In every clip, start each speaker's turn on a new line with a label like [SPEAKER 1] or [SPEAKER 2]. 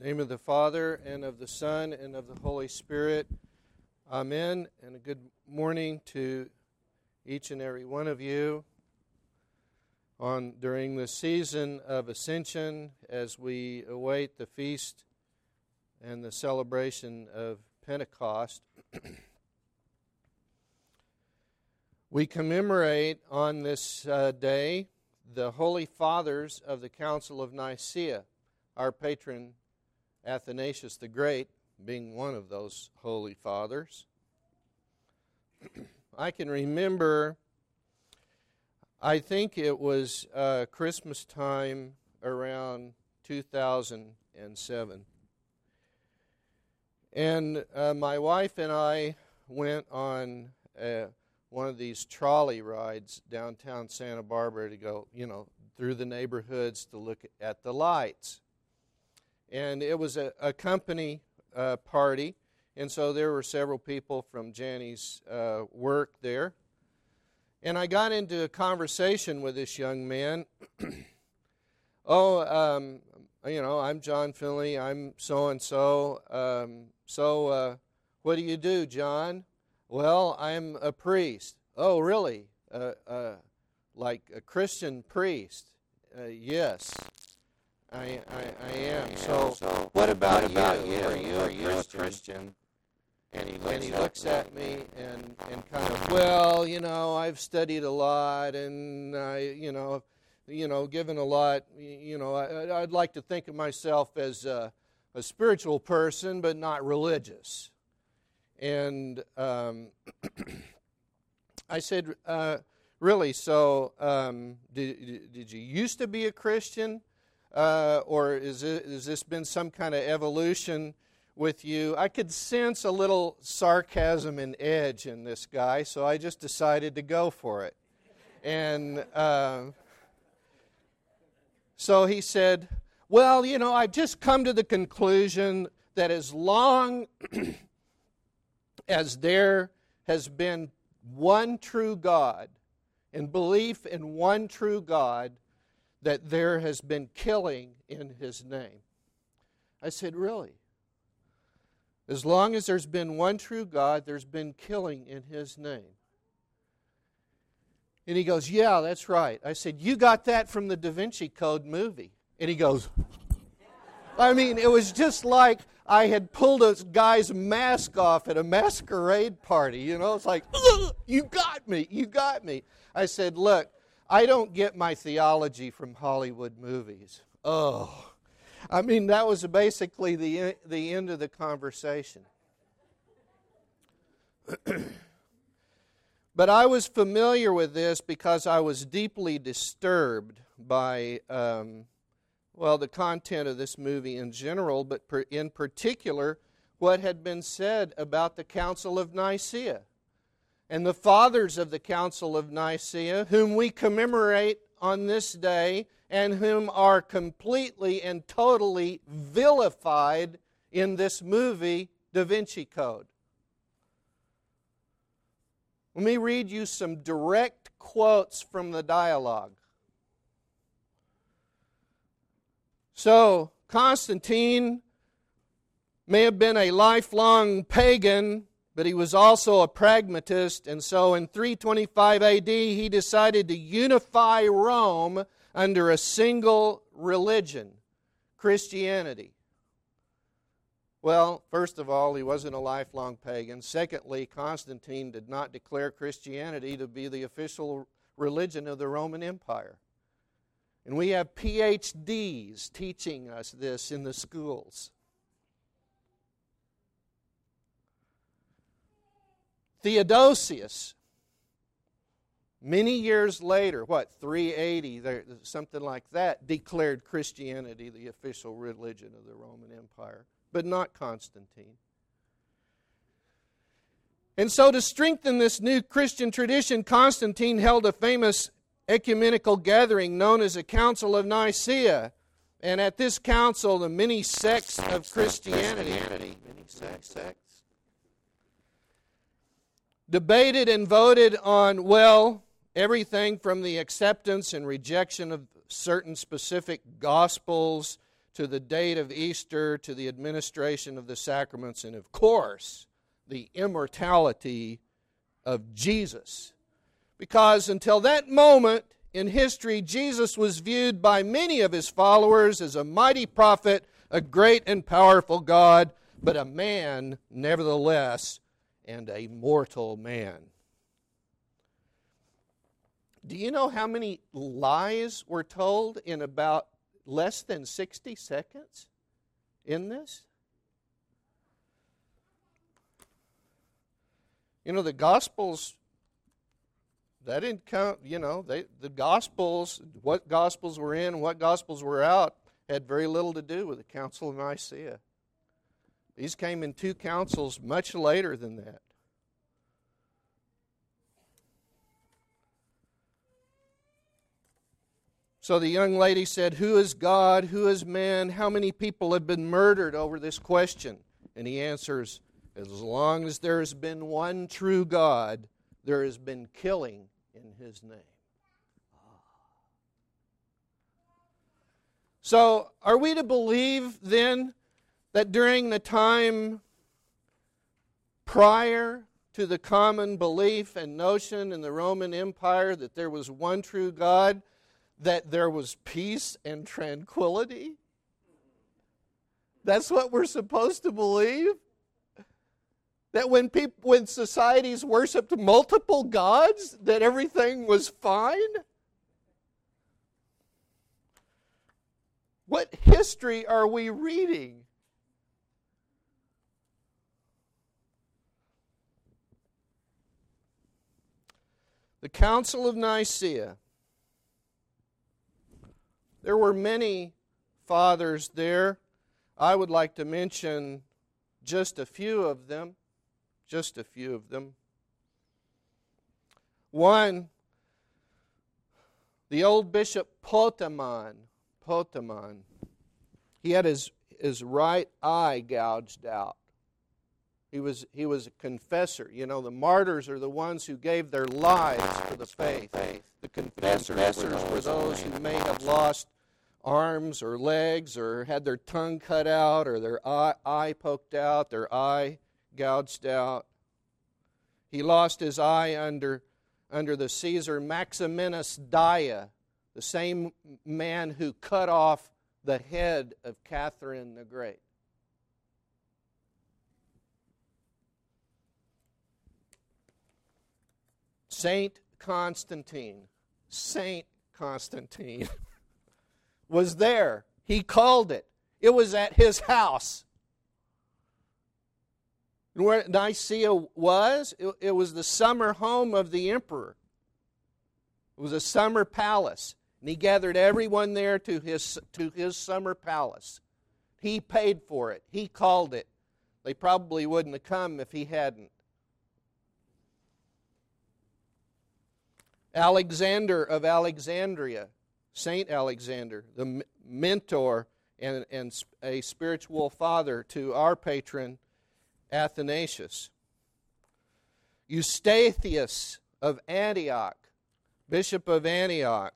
[SPEAKER 1] name of the Father, and of the Son, and of the Holy Spirit. Amen. And a good morning to each and every one of you on during the season of Ascension as we await the feast and the celebration of Pentecost. we commemorate on this uh, day the Holy Fathers of the Council of Nicaea, our patron Athanasius the Great being one of those holy fathers. I can remember, I think it was uh, Christmas time around 2007. And uh, my wife and I went on uh, one of these trolley rides downtown Santa Barbara to go, you know, through the neighborhoods to look at the lights and it was a, a company uh, party, and so there were several people from Janny's uh, work there. And I got into a conversation with this young man. oh, um, you know, I'm John Finley. I'm so and so. So, uh, what do you do, John? Well, I'm a priest. Oh, really? Uh, uh, like a Christian priest? Uh, yes. I, I, I am. So, so what about, what about you? you? Are you, Are you a Christian? And he looks, and he looks at, me and, and kind of, well, you know, I've studied a lot and I, you know, you know, given a lot, you know, I, would like to think of myself as a, a, spiritual person, but not religious. And um, I said, uh, really, so um, did, did you used to be a Christian? Uh, or is it, has this been some kind of evolution with you? I could sense a little sarcasm and edge in this guy, so I just decided to go for it. And uh, so he said, Well, you know, I've just come to the conclusion that as long as there has been one true God and belief in one true God, that there has been killing in his name. I said, Really? As long as there's been one true God, there's been killing in his name. And he goes, Yeah, that's right. I said, You got that from the Da Vinci Code movie. And he goes, I mean, it was just like I had pulled a guy's mask off at a masquerade party. You know, it's like, You got me. You got me. I said, Look, I don't get my theology from Hollywood movies. Oh. I mean, that was basically the, the end of the conversation. but I was familiar with this because I was deeply disturbed by, um, well, the content of this movie in general, but per, in particular, what had been said about the Council of Nicaea and the fathers of the Council of Nicaea, whom we commemorate on this day and whom are completely and totally vilified in this movie, Da Vinci Code. Let me read you some direct quotes from the dialogue. So, Constantine may have been a lifelong pagan but he was also a pragmatist, and so in 325 AD he decided to unify Rome under a single religion Christianity. Well, first of all, he wasn't a lifelong pagan. Secondly, Constantine did not declare Christianity to be the official religion of the Roman Empire. And we have PhDs teaching us this in the schools. Theodosius, many years later, what, 380, something like that, declared Christianity the official religion of the Roman Empire, but not Constantine. And so, to strengthen this new Christian tradition, Constantine held a famous ecumenical gathering known as the Council of Nicaea. And at this council, the many sects of Christianity, many sects, debated and voted on, well, everything from the acceptance and rejection of certain specific gospels to the date of Easter, to the administration of the sacraments, and of course, the immortality of Jesus. Because until that moment in history, Jesus was viewed by many of his followers as a mighty prophet, a great and powerful God, but a man, nevertheless, and a mortal man. Do you know how many lies were told in about less than 60 seconds in this? You know, the Gospels, that didn't count, you know, they, the Gospels, what Gospels were in what Gospels were out, had very little to do with the Council of Nicaea. These came in two councils much later than that. So the young lady said, Who is God? Who is man? How many people have been murdered over this question? And he answers, As long as there has been one true God, there has been killing in his name. So, are we to believe then that during the time prior to the common belief and notion in the Roman Empire that there was one true God, that there was peace and tranquility? That's what we're supposed to believe? That when people when societies worshiped multiple gods that everything was fine? What history are we reading? The Council of Nicaea there were many fathers there. I would like to mention just a few of them. Just a few of them. One, the old bishop Potamon. Potamon. He had his, his right eye gouged out. He was, he was a confessor. You know, the martyrs are the ones who gave their lives for the faith. The confessors were those who may have lost arms or legs or had their tongue cut out or their eye, eye poked out, their eye gouged out. He lost his eye under, under the Caesar Maximinus Daia, the same man who cut off the head of Catherine the Great. Saint Constantine. Saint Constantine. was there. He called it. It was at his house. And where Nicaea was, it, it was the summer home of the emperor. It was a summer palace. And he gathered everyone there to his, to his summer palace. He paid for it. He called it. They probably wouldn't have come if he hadn't. Alexander of Alexandria Saint Alexander, the mentor and, and a spiritual father to our patron Athanasius. Eustathius of Antioch, Bishop of Antioch,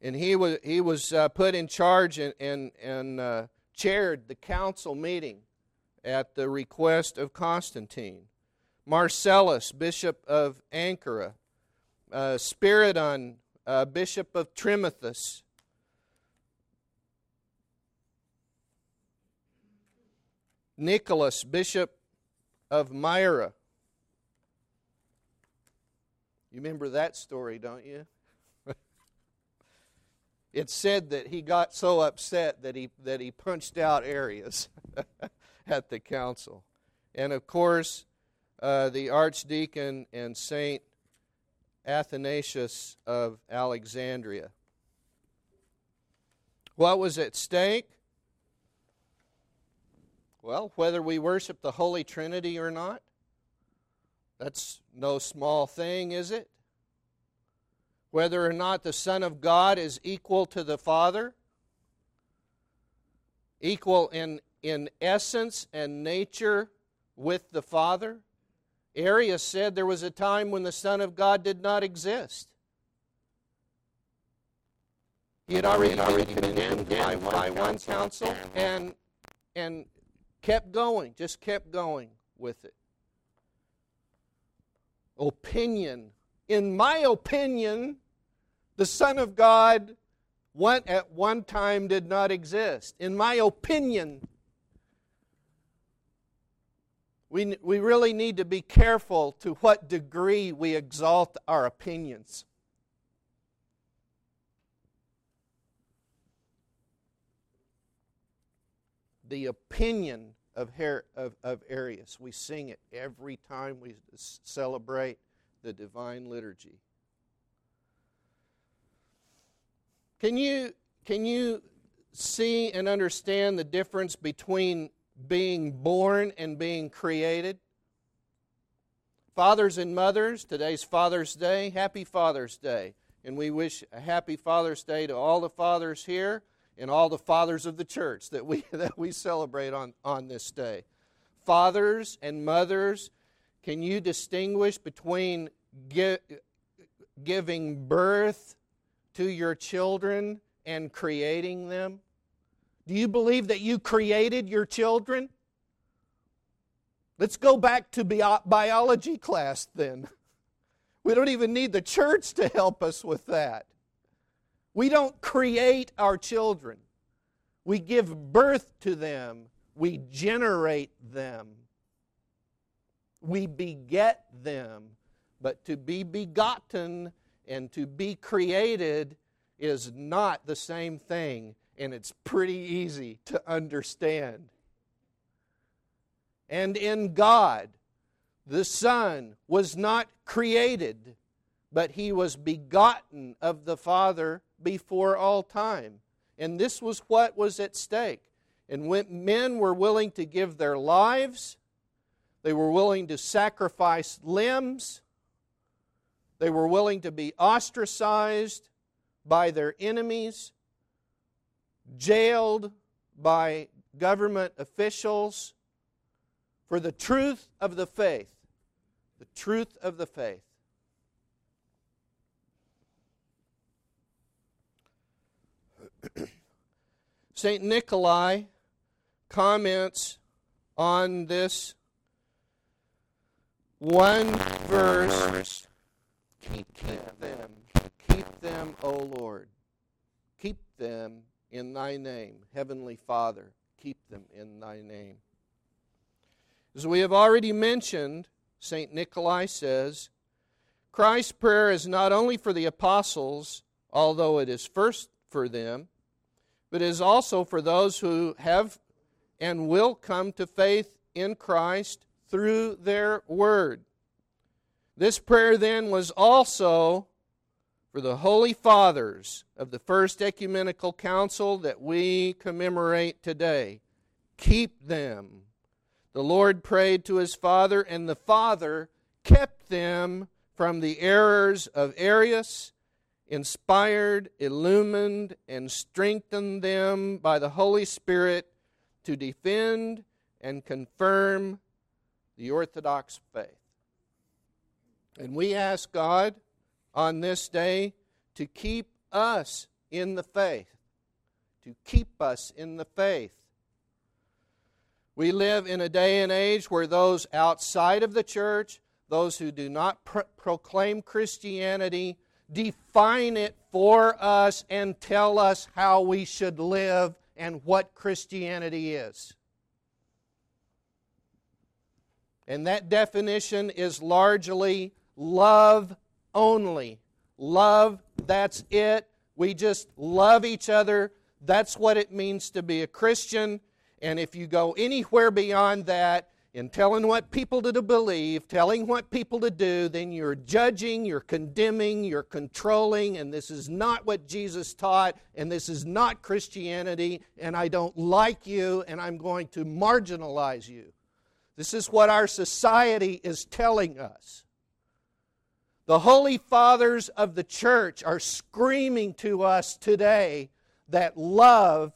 [SPEAKER 1] and he was, he was uh, put in charge and, and, and uh, chaired the council meeting at the request of Constantine. Marcellus, Bishop of Ancyra, uh, Spiridon uh, Bishop of Trimithus. Nicholas, Bishop of Myra. You remember that story, don't you? it's said that he got so upset that he, that he punched out Arius at the council. And of course, uh, the archdeacon and saint Athanasius of Alexandria. What was at stake? Well, whether we worship the Holy Trinity or not, that's no small thing, is it? Whether or not the Son of God is equal to the Father, equal in, in essence and nature with the Father, Arius said there was a time when the Son of God did not exist. He had already, he had been by one, by one council and, and kept going, just kept going with it. Opinion. In my opinion, the Son of God one, at one time did not exist. In my opinion, we, we really need to be careful to what degree we exalt our opinions. The opinion of, Her, of, of Arius. We sing it every time we celebrate the divine liturgy. Can you, can you see and understand the difference between being born and being created? Fathers and mothers, today's Father's Day. Happy Father's Day. And we wish a happy Father's Day to all the fathers here and all the fathers of the church that we, that we celebrate on, on this day. Fathers and mothers, can you distinguish between gi- giving birth to your children and creating them? Do you believe that you created your children? Let's go back to biology class then. We don't even need the church to help us with that. We don't create our children, we give birth to them, we generate them, we beget them. But to be begotten and to be created is not the same thing, and it's pretty easy to understand. And in God, the Son was not created, but he was begotten of the Father before all time. And this was what was at stake. And when men were willing to give their lives, they were willing to sacrifice limbs, they were willing to be ostracized by their enemies, jailed by government officials for the truth of the faith. The truth of the faith. St. Nikolai comments on this one verse Keep, keep them, keep them, O Lord. Keep them in thy name. Heavenly Father, keep them in thy name. As we have already mentioned, St. Nikolai says, Christ's prayer is not only for the apostles, although it is first for them, but is also for those who have and will come to faith in Christ through their word. This prayer then was also for the Holy Fathers of the First Ecumenical Council that we commemorate today. Keep them. The Lord prayed to his Father, and the Father kept them from the errors of Arius, inspired, illumined, and strengthened them by the Holy Spirit to defend and confirm the Orthodox faith. And we ask God on this day to keep us in the faith, to keep us in the faith. We live in a day and age where those outside of the church, those who do not pro- proclaim Christianity, define it for us and tell us how we should live and what Christianity is. And that definition is largely love only. Love, that's it. We just love each other. That's what it means to be a Christian. And if you go anywhere beyond that, in telling what people to believe, telling what people to do, then you're judging, you're condemning, you're controlling, and this is not what Jesus taught, and this is not Christianity, and I don't like you, and I'm going to marginalize you. This is what our society is telling us. The Holy Fathers of the church are screaming to us today that love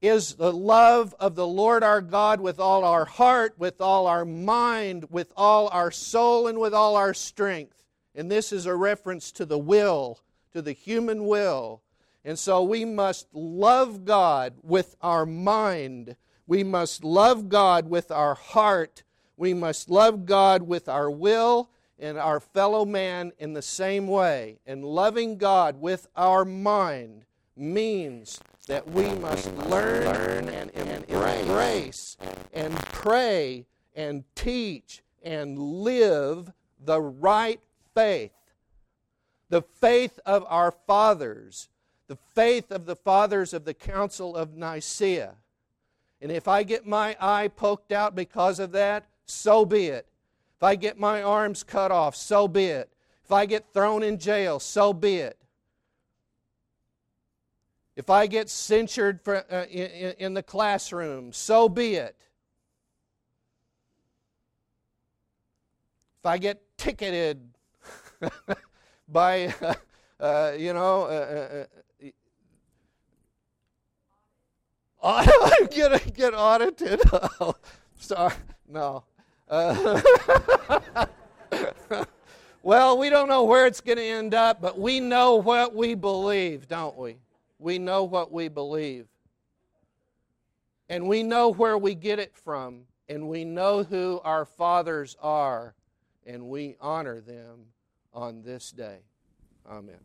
[SPEAKER 1] is the love of the Lord our God with all our heart, with all our mind, with all our soul, and with all our strength. And this is a reference to the will, to the human will. And so we must love God with our mind. We must love God with our heart. We must love God with our will and our fellow man in the same way. And loving God with our mind means that we must learn and embrace and pray and teach and live the right faith. The faith of our fathers, the faith of the fathers of the Council of Nicaea. And if I get my eye poked out because of that, so be it. If I get my arms cut off, so be it. If I get thrown in jail, so be it. If I get censured for, uh, in, in the classroom, so be it. If I get ticketed by, uh, uh, you know, uh, going to get audited. oh, sorry, no. Uh, well, we don't know where it's going to end up, but we know what we believe, don't we? We know what we believe. And we know where we get it from, and we know who our fathers are and we honor them on this day. Amen.